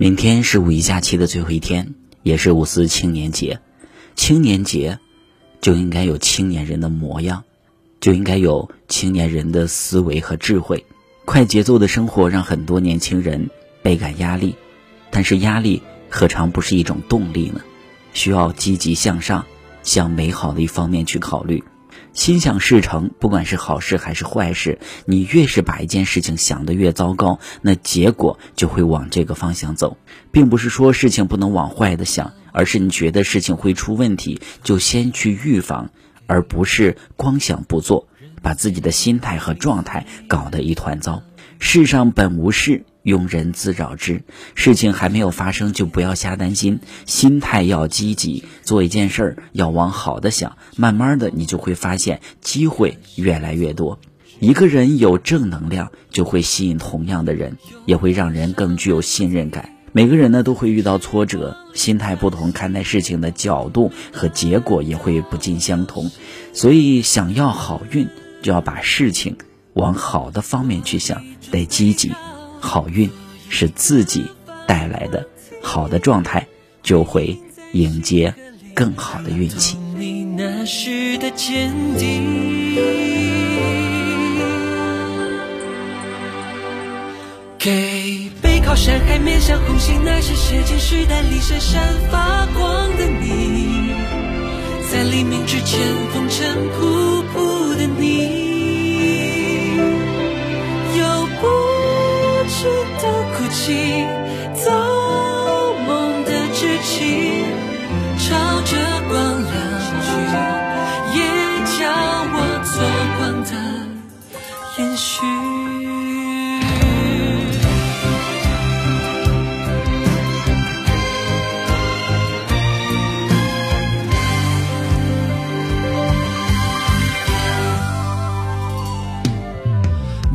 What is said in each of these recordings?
明天是五一假期的最后一天，也是五四青年节。青年节就应该有青年人的模样，就应该有青年人的思维和智慧。快节奏的生活让很多年轻人倍感压力，但是压力何尝不是一种动力呢？需要积极向上，向美好的一方面去考虑。心想事成，不管是好事还是坏事，你越是把一件事情想得越糟糕，那结果就会往这个方向走。并不是说事情不能往坏的想，而是你觉得事情会出问题，就先去预防，而不是光想不做，把自己的心态和状态搞得一团糟。世上本无事。庸人自扰之，事情还没有发生就不要瞎担心，心态要积极，做一件事儿要往好的想，慢慢的你就会发现机会越来越多。一个人有正能量，就会吸引同样的人，也会让人更具有信任感。每个人呢都会遇到挫折，心态不同，看待事情的角度和结果也会不尽相同。所以想要好运，就要把事情往好的方面去想，得积极。好运是自己带来的，好的状态就会迎接更好的运气。给背靠山海面向红星，那些时间时代里闪闪发光的你，在黎明之前风尘仆仆的你。造梦的志气，朝着光亮去，也叫我做光的延续。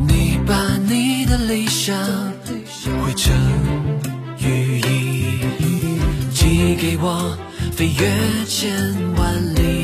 你把你的理想。成羽翼，寄给我，飞越千万里。